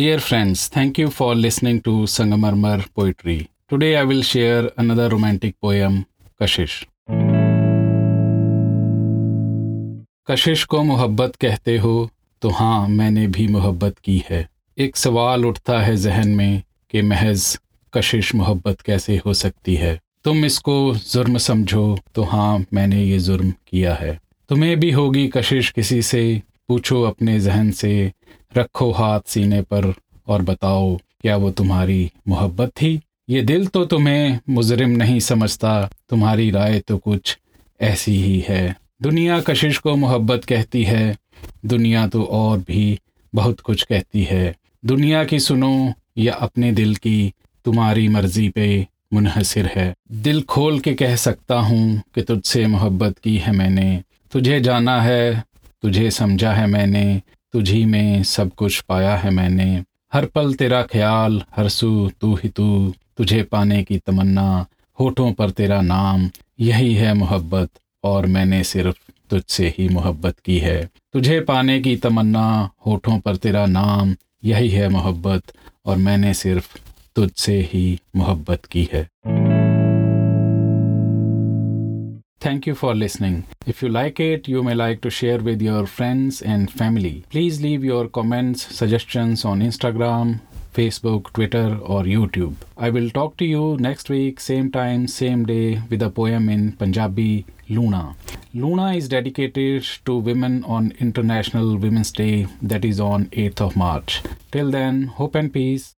Dear friends, thank you for listening to Sangamarmar Poetry. Today I will share another romantic poem, Kashish. कशिश को मोहब्बत कहते हो तो हाँ मैंने भी मोहब्बत की है एक सवाल उठता है जहन में कि महज कशिश मोहब्बत कैसे हो सकती है तुम इसको जुर्म समझो तो हाँ मैंने ये जुर्म किया है तुम्हें भी होगी कशिश किसी से पूछो अपने जहन से, रखो हाथ सीने पर और बताओ, क्या वो तुम्हारी मोहब्बत थी? ये दिल तो तुम्हें मुजरिम नहीं समझता, तुम्हारी राय तो कुछ ऐसी ही है। दुनिया कशिश को मोहब्बत कहती है, दुनिया तो और भी बहुत कुछ कहती है। दुनिया की सुनो, या अपने दिल की तुम्हारी मर्ज़ी पे मुनहसर है। दिल खोल के कह सकता हूँ कि तुझसे मोहब्बत की है मैंने। तुझे जाना है तुझे समझा है मैंने, तुझी में सब कुछ पाया है मैंने। हर पल तेरा ख्याल, हर सू तू ही तू। तुझे पाने की तमन्ना, होठों पर तेरा नाम। यही है मोहब्बत, और मैंने सिर्फ़ तुझसे ही मोहब्बत की है। तुझे पाने की तमन्ना, होठों पर तेरा नाम। यही है मोहब्बत, और मैंने सिर्फ़ तुझसे ही मोहब्बत की है। Thank you for listening. If you like it, you may like to share with your friends and family. Please leave your comments, suggestions on Instagram, Facebook, Twitter, or YouTube. I will talk to you next week, same time, same day, with a poem in Punjabi, Luna. Luna is dedicated to women on International Women's Day, that is on 8th of March. Till then, hope and peace.